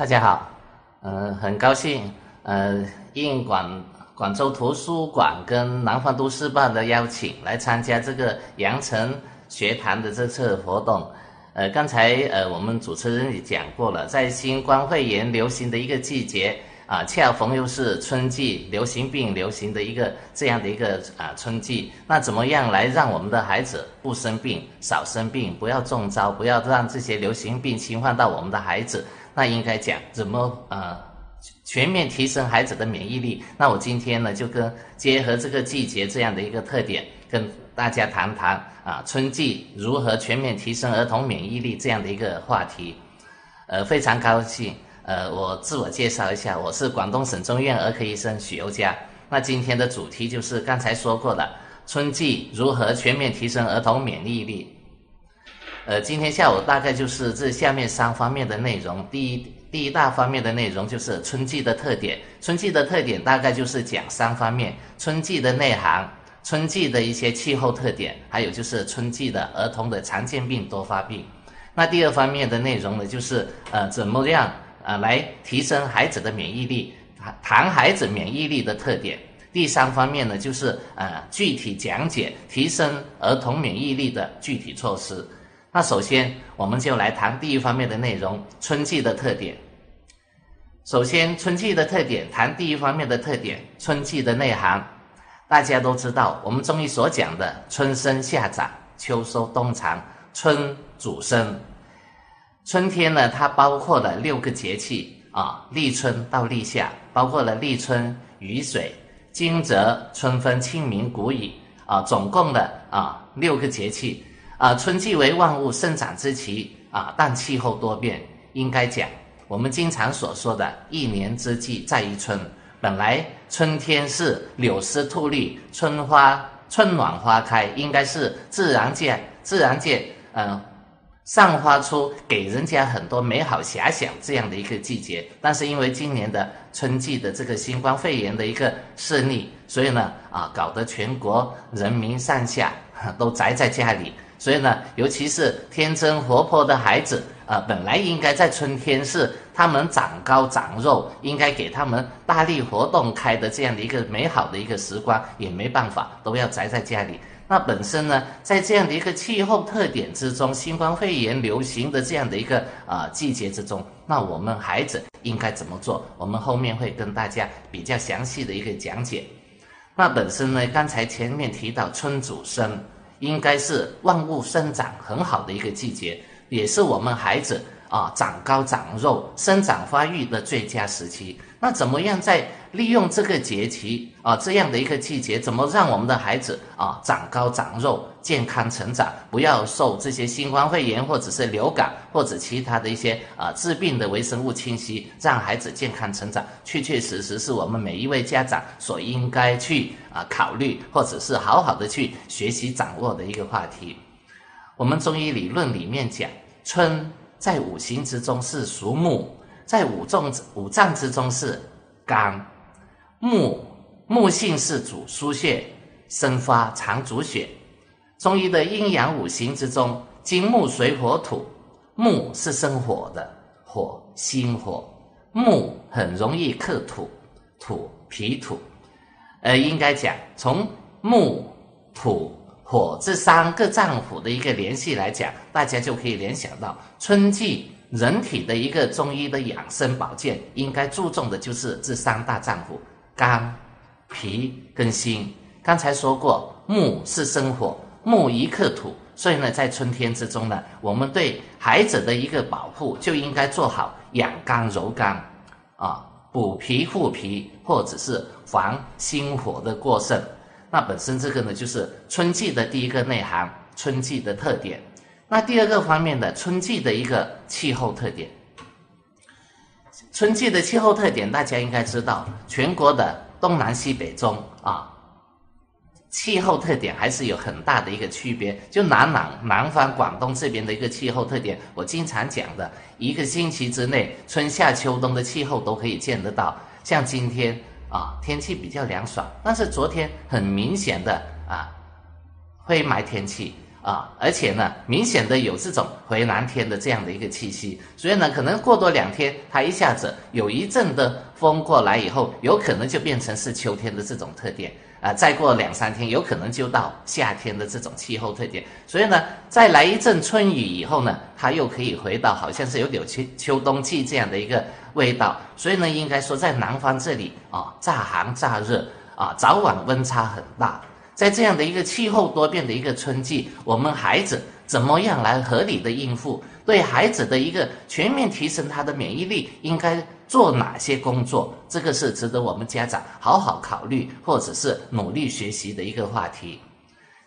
大家好，嗯，很高兴，呃，应广广州图书馆跟南方都市报的邀请，来参加这个羊城学堂的这次活动。呃，刚才呃，我们主持人也讲过了，在新冠肺炎流行的一个季节啊，恰逢又是春季，流行病流行的一个这样的一个啊春季，那怎么样来让我们的孩子不生病、少生病，不要中招，不要让这些流行病侵犯到我们的孩子？那应该讲怎么呃全面提升孩子的免疫力？那我今天呢就跟结合这个季节这样的一个特点，跟大家谈谈啊春季如何全面提升儿童免疫力这样的一个话题。呃，非常高兴，呃，我自我介绍一下，我是广东省中院儿科医生许优佳。那今天的主题就是刚才说过的春季如何全面提升儿童免疫力。呃，今天下午大概就是这下面三方面的内容。第一，第一大方面的内容就是春季的特点。春季的特点大概就是讲三方面：春季的内涵、春季的一些气候特点，还有就是春季的儿童的常见病多发病。那第二方面的内容呢，就是呃怎么样呃来提升孩子的免疫力，谈孩子免疫力的特点。第三方面呢，就是呃具体讲解提升儿童免疫力的具体措施。那首先，我们就来谈第一方面的内容：春季的特点。首先，春季的特点，谈第一方面的特点，春季的内涵。大家都知道，我们中医所讲的春生夏长，秋收冬藏，春主生。春天呢，它包括了六个节气啊，立春到立夏，包括了立春、雨水、惊蛰、春分、清明、谷雨啊，总共的啊六个节气。啊，春季为万物生长之期啊，但气候多变，应该讲我们经常所说的“一年之计在于春”。本来春天是柳丝吐绿，春花春暖花开，应该是自然界自然界嗯散发出给人家很多美好遐想这样的一个季节。但是因为今年的春季的这个新冠肺炎的一个肆虐，所以呢啊，搞得全国人民上下 都宅在家里。所以呢，尤其是天真活泼的孩子，啊，本来应该在春天是他们长高长肉，应该给他们大力活动开的这样的一个美好的一个时光，也没办法，都要宅在家里。那本身呢，在这样的一个气候特点之中，新冠肺炎流行的这样的一个啊季节之中，那我们孩子应该怎么做？我们后面会跟大家比较详细的一个讲解。那本身呢，刚才前面提到春主生。应该是万物生长很好的一个季节，也是我们孩子啊长高长肉、生长发育的最佳时期。那怎么样在利用这个节气啊这样的一个季节，怎么让我们的孩子啊长高长肉、健康成长，不要受这些新冠肺炎或者是流感或者其他的一些啊致病的微生物侵袭，让孩子健康成长，确确实实是我们每一位家长所应该去啊考虑，或者是好好的去学习掌握的一个话题。我们中医理论里面讲，春在五行之中是属木。在五脏五脏之中是肝木，木性是主输血生发，藏主血。中医的阴阳五行之中，金木水火土，木是生火的，火心火，木很容易克土，土脾土。呃，应该讲从木土火这三个脏腑的一个联系来讲，大家就可以联想到春季。人体的一个中医的养生保健，应该注重的就是这三大脏腑：肝、脾跟心。刚才说过，木是生火，木一克土，所以呢，在春天之中呢，我们对孩子的一个保护，就应该做好养肝柔肝，啊，补脾护脾，或者是防心火的过剩。那本身这个呢，就是春季的第一个内涵，春季的特点。那第二个方面的春季的一个气候特点，春季的气候特点，大家应该知道，全国的东南西北中啊，气候特点还是有很大的一个区别。就南南南方广东这边的一个气候特点，我经常讲的，一个星期之内，春夏秋冬的气候都可以见得到。像今天啊，天气比较凉爽，但是昨天很明显的啊，灰霾天气。啊，而且呢，明显的有这种回南天的这样的一个气息，所以呢，可能过多两天，它一下子有一阵的风过来以后，有可能就变成是秋天的这种特点啊，再过两三天，有可能就到夏天的这种气候特点，所以呢，再来一阵春雨以后呢，它又可以回到好像是有点秋秋冬季这样的一个味道，所以呢，应该说在南方这里啊，乍寒乍热啊，早晚温差很大。在这样的一个气候多变的一个春季，我们孩子怎么样来合理的应付？对孩子的一个全面提升他的免疫力，应该做哪些工作？这个是值得我们家长好好考虑，或者是努力学习的一个话题。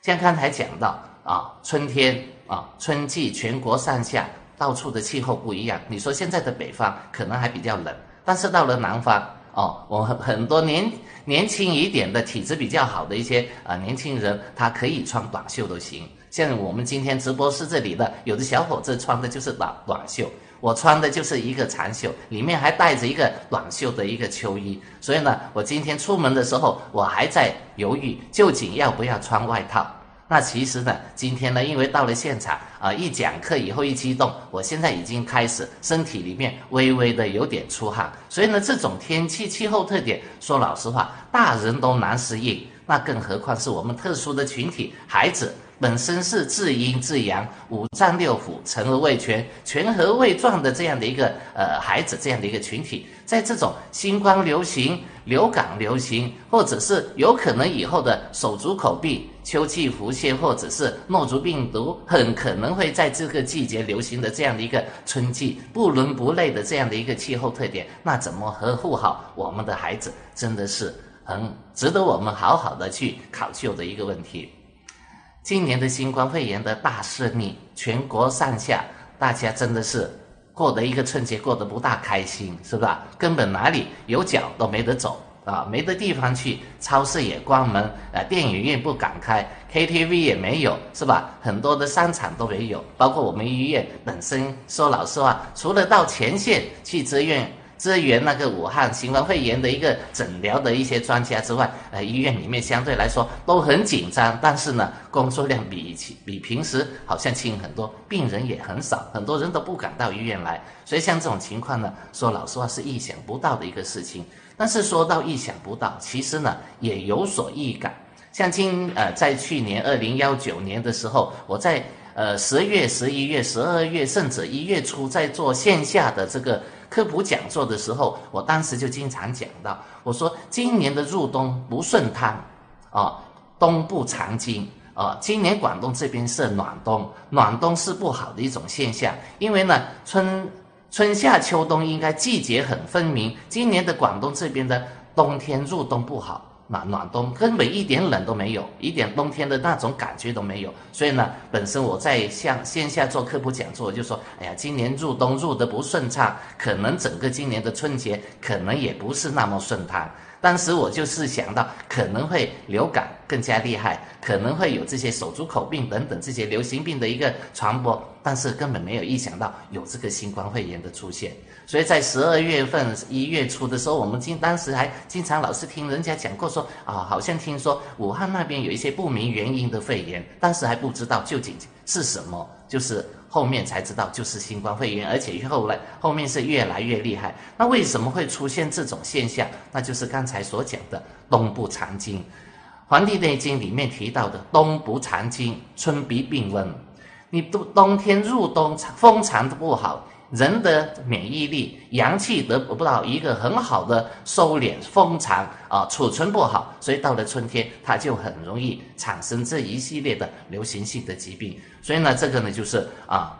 像刚才讲到啊，春天啊，春季全国上下到处的气候不一样。你说现在的北方可能还比较冷，但是到了南方。哦，我很很多年年轻一点的体质比较好的一些啊年轻人，他可以穿短袖都行。像我们今天直播室这里的有的小伙子穿的就是短短袖，我穿的就是一个长袖，里面还带着一个短袖的一个秋衣。所以呢，我今天出门的时候，我还在犹豫究竟要不要穿外套。那其实呢，今天呢，因为到了现场啊，一讲课以后一激动，我现在已经开始身体里面微微的有点出汗，所以呢，这种天气气候特点，说老实话，大人都难适应，那更何况是我们特殊的群体，孩子本身是至阴至阳，五脏六腑成而未全，全和未壮的这样的一个呃孩子这样的一个群体，在这种新冠流行。流感流行，或者是有可能以后的手足口病、秋季腹泻，或者是诺如病毒，很可能会在这个季节流行的这样的一个春季，不伦不类的这样的一个气候特点，那怎么呵护好我们的孩子，真的是很值得我们好好的去考究的一个问题。今年的新冠肺炎的大胜利，全国上下大家真的是。过得一个春节过得不大开心，是吧？根本哪里有脚都没得走啊，没得地方去，超市也关门，呃，电影院不敢开，KTV 也没有，是吧？很多的商场都没有，包括我们医院本身，说老实话，除了到前线去支援。支援那个武汉新冠肺炎的一个诊疗的一些专家之外，呃，医院里面相对来说都很紧张，但是呢，工作量比比平时好像轻很多，病人也很少，很多人都不敢到医院来，所以像这种情况呢，说老实话是意想不到的一个事情。但是说到意想不到，其实呢也有所预感。像今呃，在去年二零幺九年的时候，我在呃十月、十一月、十二月，甚至一月初在做线下的这个。科普讲座的时候，我当时就经常讲到，我说今年的入冬不顺汤，啊，冬不藏经，啊，今年广东这边是暖冬，暖冬是不好的一种现象，因为呢，春春夏秋冬应该季节很分明，今年的广东这边的冬天入冬不好。暖暖冬根本一点冷都没有，一点冬天的那种感觉都没有。所以呢，本身我在向线下做科普讲座，就说，哎呀，今年入冬入得不顺畅，可能整个今年的春节可能也不是那么顺畅。当时我就是想到，可能会流感更加厉害，可能会有这些手足口病等等这些流行病的一个传播，但是根本没有意想到有这个新冠肺炎的出现。所以在十二月份一月初的时候，我们经当时还经常老是听人家讲过说啊，好像听说武汉那边有一些不明原因的肺炎，当时还不知道究竟是什么，就是。后面才知道就是新冠肺炎，而且后来后面是越来越厉害。那为什么会出现这种现象？那就是刚才所讲的冬不藏经，《黄帝内经》里面提到的冬不藏经，春必病温。你冬冬天入冬，风藏的不好。人的免疫力、阳气得不到一个很好的收敛、封藏啊，储存不好，所以到了春天，它就很容易产生这一系列的流行性的疾病。所以呢，这个呢就是啊，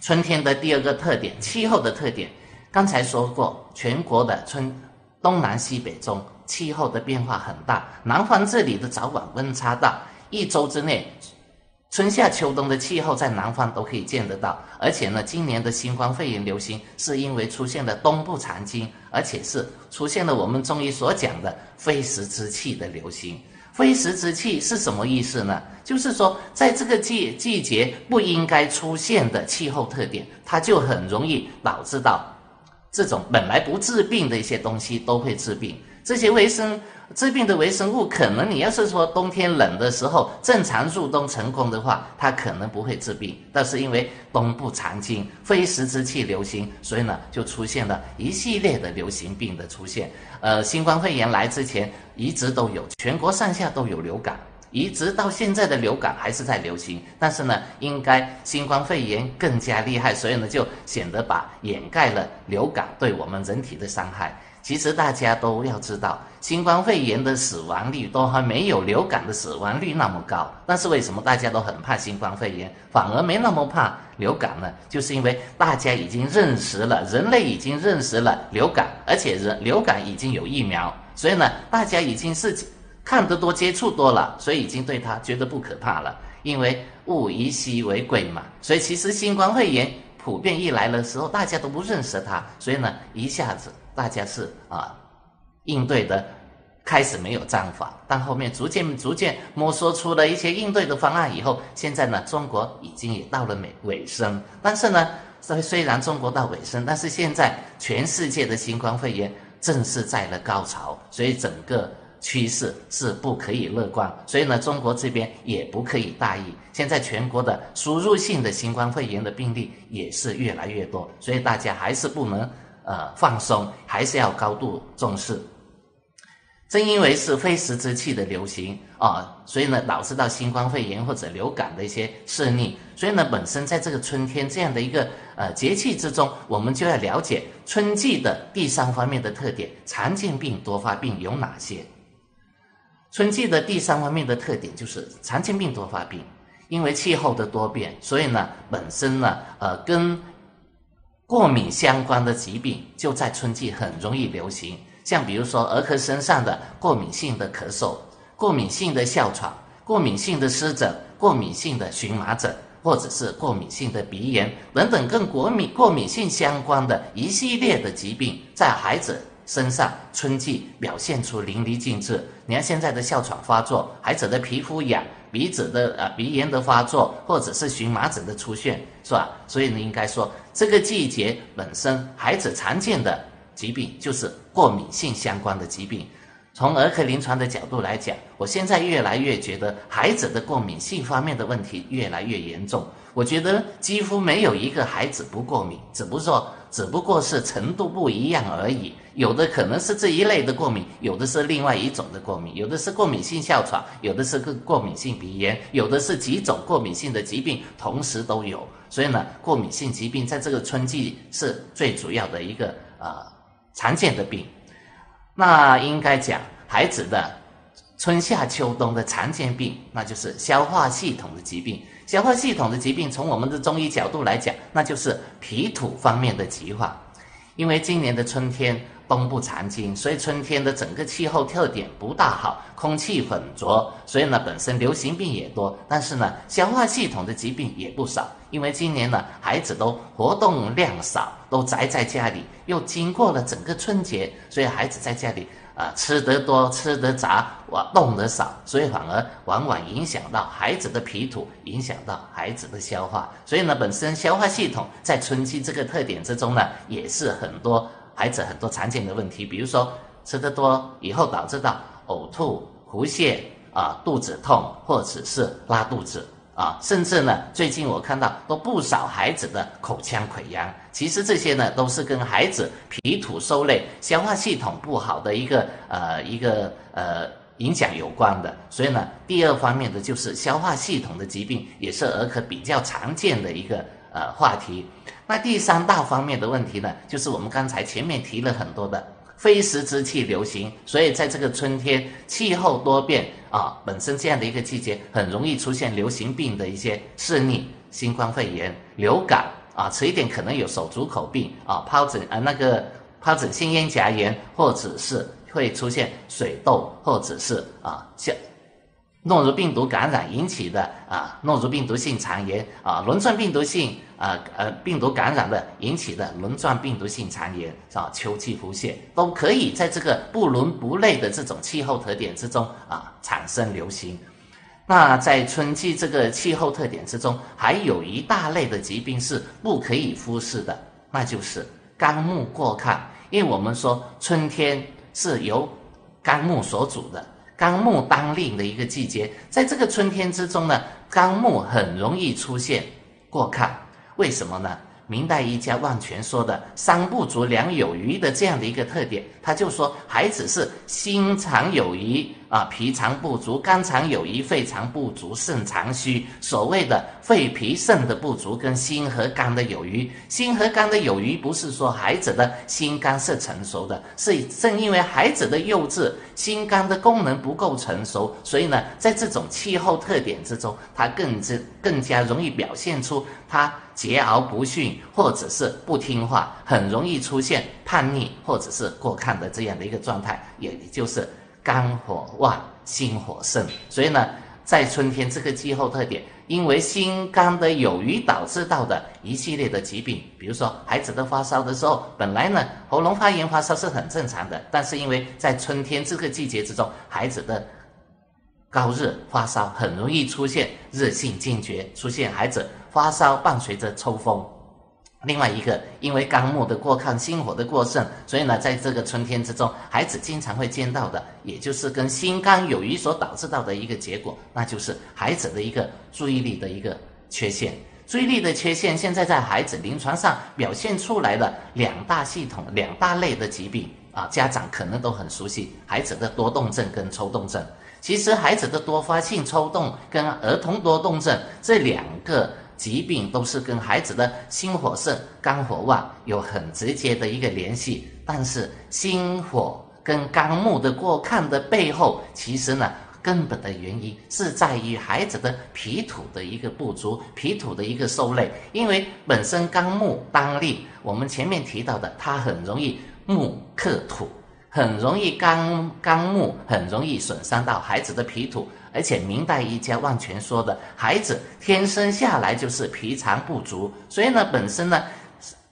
春天的第二个特点，气候的特点。刚才说过，全国的春东南西北中气候的变化很大，南方这里的早晚温差大，一周之内。春夏秋冬的气候在南方都可以见得到，而且呢，今年的新冠肺炎流行是因为出现了冬不藏精，而且是出现了我们中医所讲的非时之气的流行。非时之气是什么意思呢？就是说，在这个季季节不应该出现的气候特点，它就很容易导致到这种本来不治病的一些东西都会治病。这些微生致病的微生物，可能你要是说冬天冷的时候正常入冬成功的话，它可能不会致病。但是因为冬不藏精，非时之气流行，所以呢就出现了一系列的流行病的出现。呃，新冠肺炎来之前一直都有，全国上下都有流感。一直到现在的流感还是在流行，但是呢，应该新冠肺炎更加厉害，所以呢，就显得把掩盖了流感对我们人体的伤害。其实大家都要知道，新冠肺炎的死亡率都还没有流感的死亡率那么高。但是为什么大家都很怕新冠肺炎，反而没那么怕流感呢？就是因为大家已经认识了，人类已经认识了流感，而且人流感已经有疫苗，所以呢，大家已经是。看得多，接触多了，所以已经对他觉得不可怕了。因为物以稀为贵嘛，所以其实新冠肺炎普遍一来的时候，大家都不认识它，所以呢，一下子大家是啊应对的开始没有章法，但后面逐渐逐渐摸索出了一些应对的方案以后，现在呢，中国已经也到了尾尾声。但是呢，虽虽然中国到尾声，但是现在全世界的新冠肺炎正是在了高潮，所以整个。趋势是不可以乐观，所以呢，中国这边也不可以大意。现在全国的输入性的新冠肺炎的病例也是越来越多，所以大家还是不能呃放松，还是要高度重视。正因为是非时之气的流行啊，所以呢导致到新冠肺炎或者流感的一些事例。所以呢，本身在这个春天这样的一个呃节气之中，我们就要了解春季的第三方面的特点，常见病多发病有哪些？春季的第三方面的特点就是常见病多发病，因为气候的多变，所以呢，本身呢，呃，跟过敏相关的疾病就在春季很容易流行，像比如说儿科身上的过敏性的咳嗽、过敏性的哮喘、过敏性的湿疹、过敏性的荨麻疹，或者是过敏性的鼻炎等等，跟过敏过敏性相关的一系列的疾病，在孩子。身上春季表现出淋漓尽致。你看现在的哮喘发作，孩子的皮肤痒，鼻子的呃鼻炎的发作，或者是荨麻疹的出现，是吧？所以呢，应该说这个季节本身孩子常见的疾病就是过敏性相关的疾病。从儿科临床的角度来讲，我现在越来越觉得孩子的过敏性方面的问题越来越严重。我觉得几乎没有一个孩子不过敏，只不过只不过是程度不一样而已。有的可能是这一类的过敏，有的是另外一种的过敏，有的是过敏性哮喘，有的是个过敏性鼻炎，有的是几种过敏性的疾病同时都有。所以呢，过敏性疾病在这个春季是最主要的一个呃常见的病。那应该讲，孩子的春夏秋冬的常见病，那就是消化系统的疾病。消化系统的疾病，从我们的中医角度来讲，那就是脾土方面的疾患。因为今年的春天冬不藏精，所以春天的整个气候特点不大好，空气浑浊，所以呢，本身流行病也多。但是呢，消化系统的疾病也不少。因为今年呢，孩子都活动量少，都宅在家里，又经过了整个春节，所以孩子在家里。啊，吃得多，吃得杂，我动得少，所以反而往往影响到孩子的脾土，影响到孩子的消化。所以呢，本身消化系统在春季这个特点之中呢，也是很多孩子很多常见的问题，比如说吃得多以后导致到呕吐、腹泻啊、肚子痛，或者是拉肚子。啊，甚至呢，最近我看到都不少孩子的口腔溃疡，其实这些呢都是跟孩子脾土受累、消化系统不好的一个呃一个呃影响有关的。所以呢，第二方面的就是消化系统的疾病，也是儿科比较常见的一个呃话题。那第三大方面的问题呢，就是我们刚才前面提了很多的。非时之气流行，所以在这个春天气候多变啊，本身这样的一个季节很容易出现流行病的一些事例，新冠肺炎、流感啊，迟一点可能有手足口病啊、疱疹啊、那个疱疹性咽颊炎，或者是会出现水痘，或者是啊像。诺如病毒感染引起的啊，诺如病毒性肠炎啊，轮状病毒性啊呃病毒感染的引起的轮状病毒性肠炎啊，秋季腹泻都可以在这个不伦不类的这种气候特点之中啊产生流行。那在春季这个气候特点之中，还有一大类的疾病是不可以忽视的，那就是肝木过亢。因为我们说春天是由肝木所主的，纲木当令的一个季节，在这个春天之中呢，纲木很容易出现过亢，为什么呢？明代医家万全说的“三不足，两有余”的这样的一个特点，他就说孩子是心肠有余啊，脾肠不足，肝肠有余，肺肠不足，肾肠虚。所谓的肺脾肾的不足，跟心和肝的有余，心和肝的有余，不是说孩子的心肝是成熟的，是正因为孩子的幼稚，心肝的功能不够成熟，所以呢，在这种气候特点之中，他更之更加容易表现出他。桀骜不驯，或者是不听话，很容易出现叛逆或者是过亢的这样的一个状态，也就是肝火旺，心火盛。所以呢，在春天这个气候特点，因为心肝的有余导致到的一系列的疾病，比如说孩子的发烧的时候，本来呢喉咙发炎发烧是很正常的，但是因为在春天这个季节之中，孩子的高热发烧很容易出现热性惊厥，出现孩子。发烧伴随着抽风，另外一个因为肝木的过亢，心火的过盛，所以呢，在这个春天之中，孩子经常会见到的，也就是跟心肝有余所导致到的一个结果，那就是孩子的一个注意力的一个缺陷。注意力的缺陷，现在在孩子临床上表现出来的两大系统、两大类的疾病啊，家长可能都很熟悉，孩子的多动症跟抽动症。其实，孩子的多发性抽动跟儿童多动症这两个。疾病都是跟孩子的心火盛、肝火旺有很直接的一个联系，但是心火跟肝木的过亢的背后，其实呢，根本的原因是在于孩子的脾土的一个不足，脾土的一个受累。因为本身肝木当令，我们前面提到的，它很容易木克土，很容易肝肝木很容易损伤到孩子的脾土。而且明代医家万全说的，孩子天生下来就是脾肠不足，所以呢，本身呢，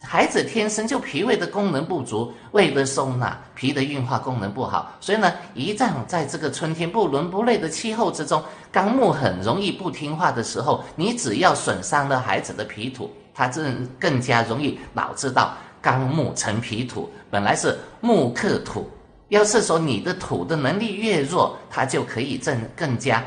孩子天生就脾胃的功能不足，胃的收纳、脾的运化功能不好，所以呢，一旦在这个春天不伦不类的气候之中，肝木很容易不听话的时候，你只要损伤了孩子的脾土，它更更加容易导致到肝木成脾土，本来是木克土。要是说你的土的能力越弱，它就可以正更加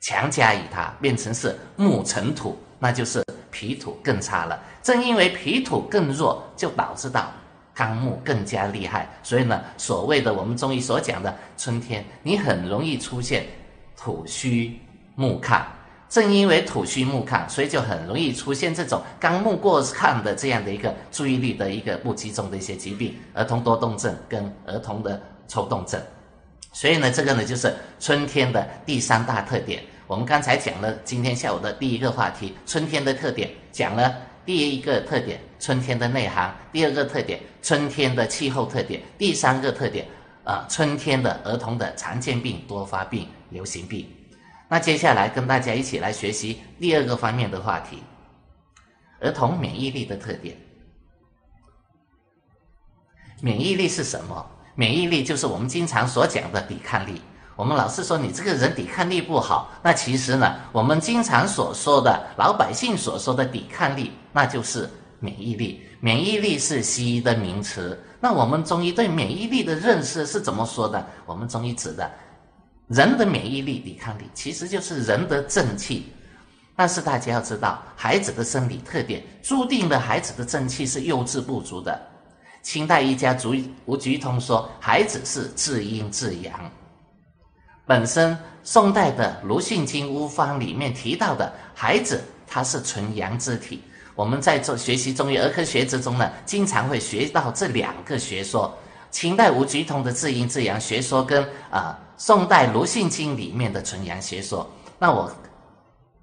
强加于它，变成是木成土，那就是脾土更差了。正因为脾土更弱，就导致到肝木更加厉害。所以呢，所谓的我们中医所讲的春天，你很容易出现土虚木亢。正因为土虚木亢，所以就很容易出现这种肝木过亢的这样的一个注意力的一个不集中的一些疾病，儿童多动症跟儿童的抽动症。所以呢，这个呢就是春天的第三大特点。我们刚才讲了今天下午的第一个话题，春天的特点，讲了第一个特点，春天的内涵；第二个特点，春天的气候特点；第三个特点，啊，春天的儿童的常见病、多发病、流行病。那接下来跟大家一起来学习第二个方面的话题：儿童免疫力的特点。免疫力是什么？免疫力就是我们经常所讲的抵抗力。我们老是说你这个人抵抗力不好，那其实呢，我们经常所说的老百姓所说的抵抗力，那就是免疫力。免疫力是西医的名词。那我们中医对免疫力的认识是怎么说的？我们中医指的。人的免疫力、抵抗力其实就是人的正气，但是大家要知道，孩子的生理特点注定了孩子的正气是幼稚不足的。清代医家竹吴菊通说，孩子是至阴至阳。本身宋代的《鲁迅经乌方》里面提到的孩子，他是纯阳之体。我们在做学习中医儿科学之中呢，经常会学到这两个学说。清代吴菊通的至阴至阳学说跟啊。宋代《鲁迅经》里面的纯阳学说，那我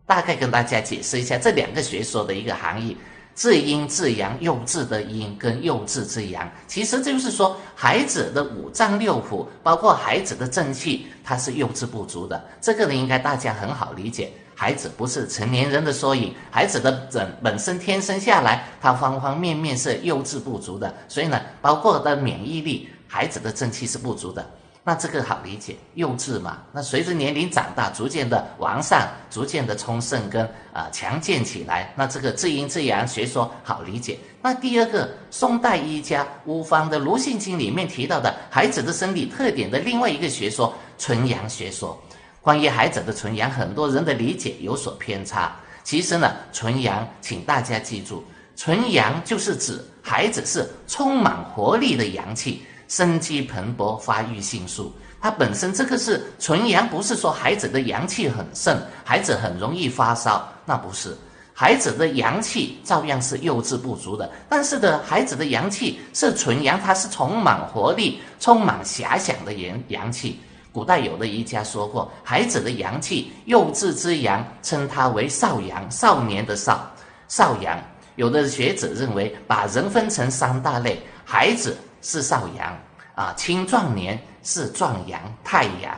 大概跟大家解释一下这两个学说的一个含义：至阴至阳，幼稚的阴跟幼稚之阳，其实就是说孩子的五脏六腑，包括孩子的正气，它是幼稚不足的。这个呢，应该大家很好理解。孩子不是成年人的缩影，孩子的本本身天生下来，他方方面面是幼稚不足的，所以呢，包括的免疫力，孩子的正气是不足的。那这个好理解，幼稚嘛。那随着年龄长大，逐渐的完善，逐渐的充盛跟啊强健起来。那这个至阴至阳学说好理解。那第二个，宋代医家吴方的《卢性经》里面提到的孩子的生理特点的另外一个学说——纯阳学说。关于孩子的纯阳，很多人的理解有所偏差。其实呢，纯阳，请大家记住，纯阳就是指孩子是充满活力的阳气。生机蓬勃，发育迅速。它本身这个是纯阳，不是说孩子的阳气很盛，孩子很容易发烧，那不是。孩子的阳气照样是幼稚不足的，但是的孩子的阳气是纯阳，它是充满活力、充满遐想的阳阳气。古代有的医家说过，孩子的阳气幼稚之阳，称它为少阳，少年的少，少阳。有的学者认为，把人分成三大类，孩子。是少阳啊，青壮年是壮阳太阳，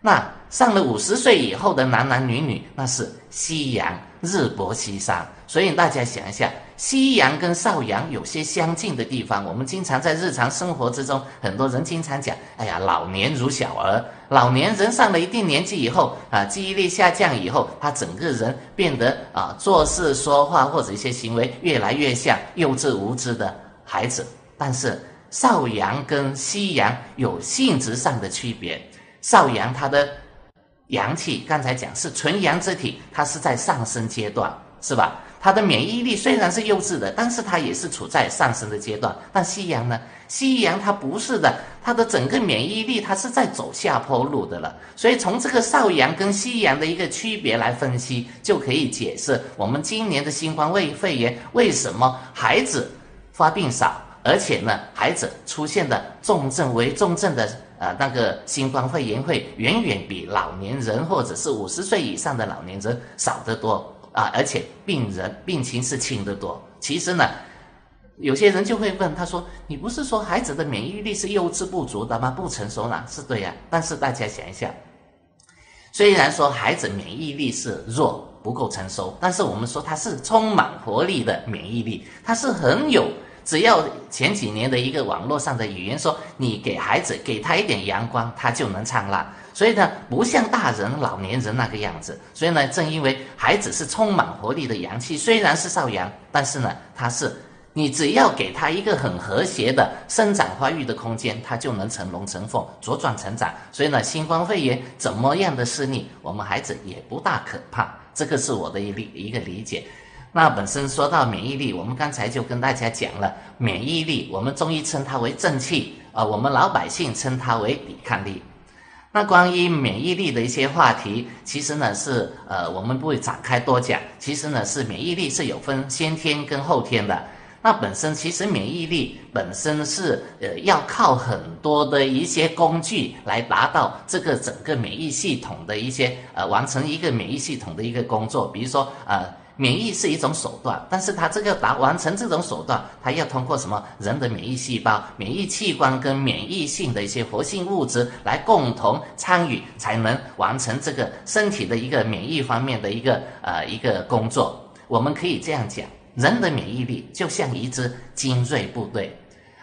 那上了五十岁以后的男男女女，那是夕阳日薄西山。所以大家想一下，夕阳跟少阳有些相近的地方。我们经常在日常生活之中，很多人经常讲：“哎呀，老年如小儿。”老年人上了一定年纪以后啊，记忆力下降以后，他整个人变得啊，做事说话或者一些行为越来越像幼稚无知的孩子。但是。少阳跟夕阳有性质上的区别。少阳它的阳气，刚才讲是纯阳之体，它是在上升阶段，是吧？它的免疫力虽然是幼稚的，但是它也是处在上升的阶段。但夕阳呢？夕阳它不是的，它的整个免疫力它是在走下坡路的了。所以从这个少阳跟夕阳的一个区别来分析，就可以解释我们今年的新冠胃肺炎为什么孩子发病少。而且呢，孩子出现的重症为重症的呃那个新冠肺炎会远远比老年人或者是五十岁以上的老年人少得多啊，而且病人病情是轻得多。其实呢，有些人就会问他说：“你不是说孩子的免疫力是幼稚不足的吗？不成熟呢？”是对呀，但是大家想一下，虽然说孩子免疫力是弱不够成熟，但是我们说他是充满活力的免疫力，他是很有。只要前几年的一个网络上的语言说，你给孩子给他一点阳光，他就能灿烂。所以呢，不像大人、老年人那个样子。所以呢，正因为孩子是充满活力的阳气，虽然是少阳，但是呢，他是你只要给他一个很和谐的生长发育的空间，他就能成龙成凤、茁壮成长。所以呢，新冠肺炎怎么样的肆虐，我们孩子也不大可怕。这个是我的一理一个理解。那本身说到免疫力，我们刚才就跟大家讲了，免疫力我们中医称它为正气，啊，我们老百姓称它为抵抗力。那关于免疫力的一些话题，其实呢是呃我们不会展开多讲。其实呢是免疫力是有分先天跟后天的。那本身其实免疫力本身是呃要靠很多的一些工具来达到这个整个免疫系统的一些呃完成一个免疫系统的一个工作，比如说呃。免疫是一种手段，但是它这个达完成这种手段，它要通过什么人的免疫细胞、免疫器官跟免疫性的一些活性物质来共同参与，才能完成这个身体的一个免疫方面的一个呃一个工作。我们可以这样讲，人的免疫力就像一支精锐部队，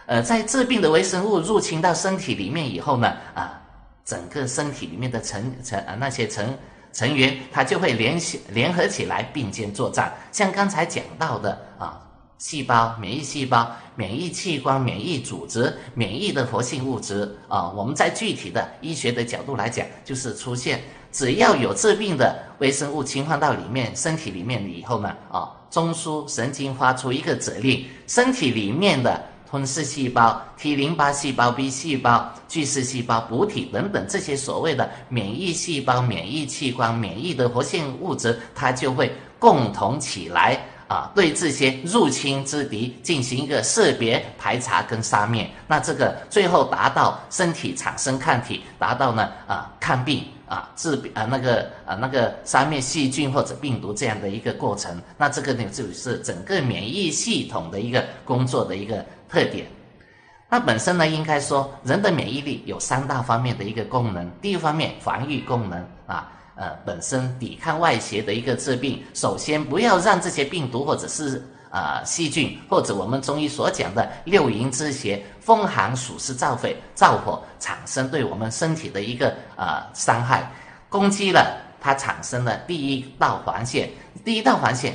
呃，在致病的微生物入侵到身体里面以后呢，啊，整个身体里面的成成啊那些成。成员他就会联系联合起来并肩作战，像刚才讲到的啊，细胞、免疫细胞、免疫器官、免疫组织、免疫的活性物质啊，我们在具体的医学的角度来讲，就是出现只要有致病的微生物侵犯到里面身体里面以后呢，啊，中枢神经发出一个指令，身体里面的。吞噬细胞、T 淋巴细胞、B 细胞、巨噬细胞、补体等等这些所谓的免疫细胞、免疫器官、免疫的活性物质，它就会共同起来啊，对这些入侵之敌进行一个识别、排查跟杀灭。那这个最后达到身体产生抗体，达到呢啊抗病。啊，治啊那个啊那个杀灭细菌或者病毒这样的一个过程，那这个呢就是整个免疫系统的一个工作的一个特点。那本身呢，应该说人的免疫力有三大方面的一个功能。第一方面，防御功能啊，呃，本身抵抗外邪的一个治病。首先，不要让这些病毒或者是呃细菌，或者我们中医所讲的六淫之邪，风寒暑湿燥肺燥火产生对我们身体的一个呃伤害，攻击了它产生了第一道防线，第一道防线，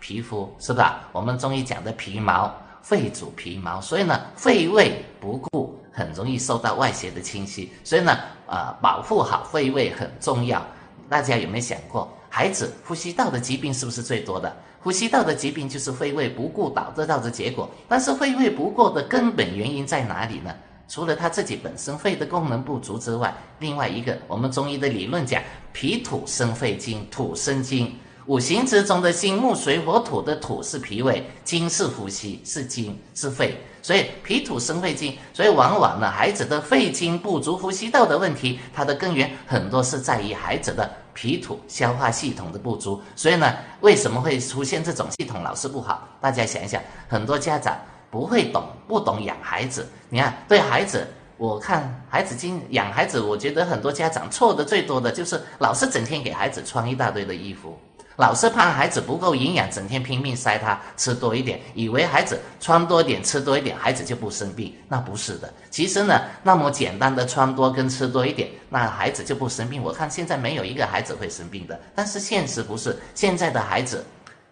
皮肤是吧？我们中医讲的皮毛，肺主皮毛，所以呢，肺胃不顾很容易受到外邪的侵袭，所以呢，呃，保护好肺胃很重要。大家有没有想过，孩子呼吸道的疾病是不是最多的？呼吸道的疾病就是肺胃不顾导致到的结果。但是肺胃不顾的根本原因在哪里呢？除了他自己本身肺的功能不足之外，另外一个我们中医的理论讲，脾土生肺经，土生金。五行之中的金木水火土的土是脾胃，金是呼吸，是金是肺。所以脾土生肺经，所以往往呢，孩子的肺经不足、呼吸道的问题，它的根源很多是在于孩子的脾土消化系统的不足。所以呢，为什么会出现这种系统老是不好？大家想一想，很多家长不会懂，不懂养孩子。你看，对孩子，我看孩子经养孩子，我觉得很多家长错的最多的就是老是整天给孩子穿一大堆的衣服。老是怕孩子不够营养，整天拼命塞他吃多一点，以为孩子穿多点、吃多一点，孩子就不生病。那不是的。其实呢，那么简单的穿多跟吃多一点，那孩子就不生病。我看现在没有一个孩子会生病的。但是现实不是，现在的孩子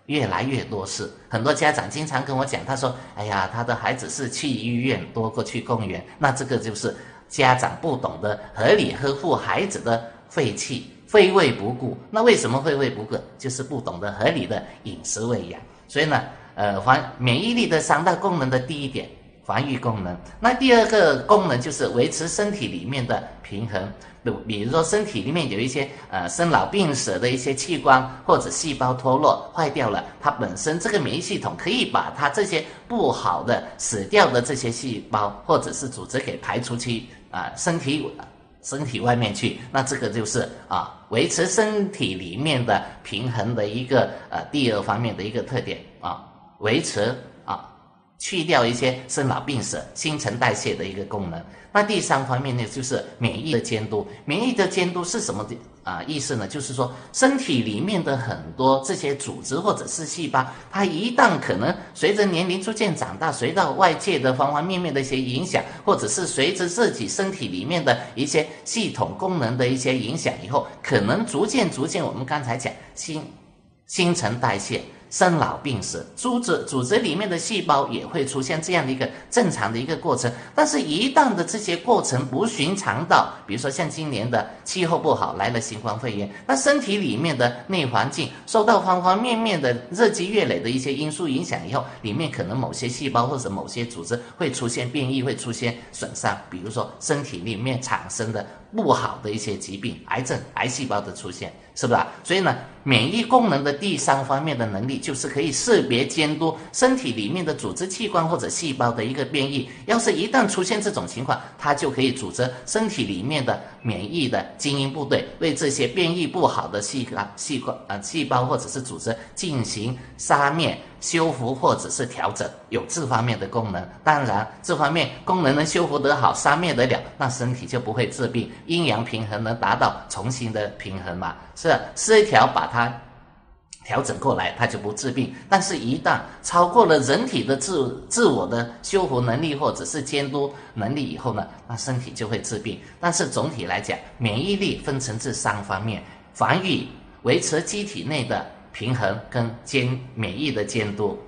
越来越多事。很多家长经常跟我讲，他说：“哎呀，他的孩子是去医院多过去公园。”那这个就是家长不懂得合理呵护孩子的肺气。会胃不顾，那为什么会胃不顾？就是不懂得合理的饮食喂养。所以呢，呃，防免疫力的三大功能的第一点，防御功能。那第二个功能就是维持身体里面的平衡。比比如说身体里面有一些呃生老病死的一些器官或者细胞脱落坏掉了，它本身这个免疫系统可以把它这些不好的死掉的这些细胞或者是组织给排出去啊，身体。身体外面去，那这个就是啊，维持身体里面的平衡的一个呃第二方面的一个特点啊，维持啊，去掉一些生老病死、新陈代谢的一个功能。那第三方面呢，就是免疫的监督。免疫的监督是什么的啊意思呢？就是说身体里面的很多这些组织或者是细胞，它一旦可能随着年龄逐渐长大，随着外界的方方面面的一些影响，或者是随着自己身体里面的一些系统功能的一些影响以后，可能逐渐逐渐，我们刚才讲新新陈代谢。生老病死，组织组织里面的细胞也会出现这样的一个正常的一个过程。但是，一旦的这些过程不寻常到，比如说像今年的气候不好，来了新冠肺炎，那身体里面的内环境受到方方面面的日积月累的一些因素影响以后，里面可能某些细胞或者某些组织会出现变异，会出现损伤。比如说身体里面产生的不好的一些疾病，癌症、癌细胞的出现。是不是啊？所以呢，免疫功能的第三方面的能力，就是可以识别监督身体里面的组织器官或者细胞的一个变异。要是一旦出现这种情况，它就可以组织身体里面的免疫的精英部队，为这些变异不好的细胞、细胞啊细胞或者是组织进行杀灭。修复或者是调整有这方面的功能，当然这方面功能能修复得好、杀灭得了，那身体就不会治病，阴阳平衡能达到重新的平衡嘛？是失调把它调整过来，它就不治病。但是，一旦超过了人体的自自我的修复能力或者是监督能力以后呢，那身体就会治病。但是总体来讲，免疫力分成这三方面：防御、维持机体内的。平衡跟监免疫的监督。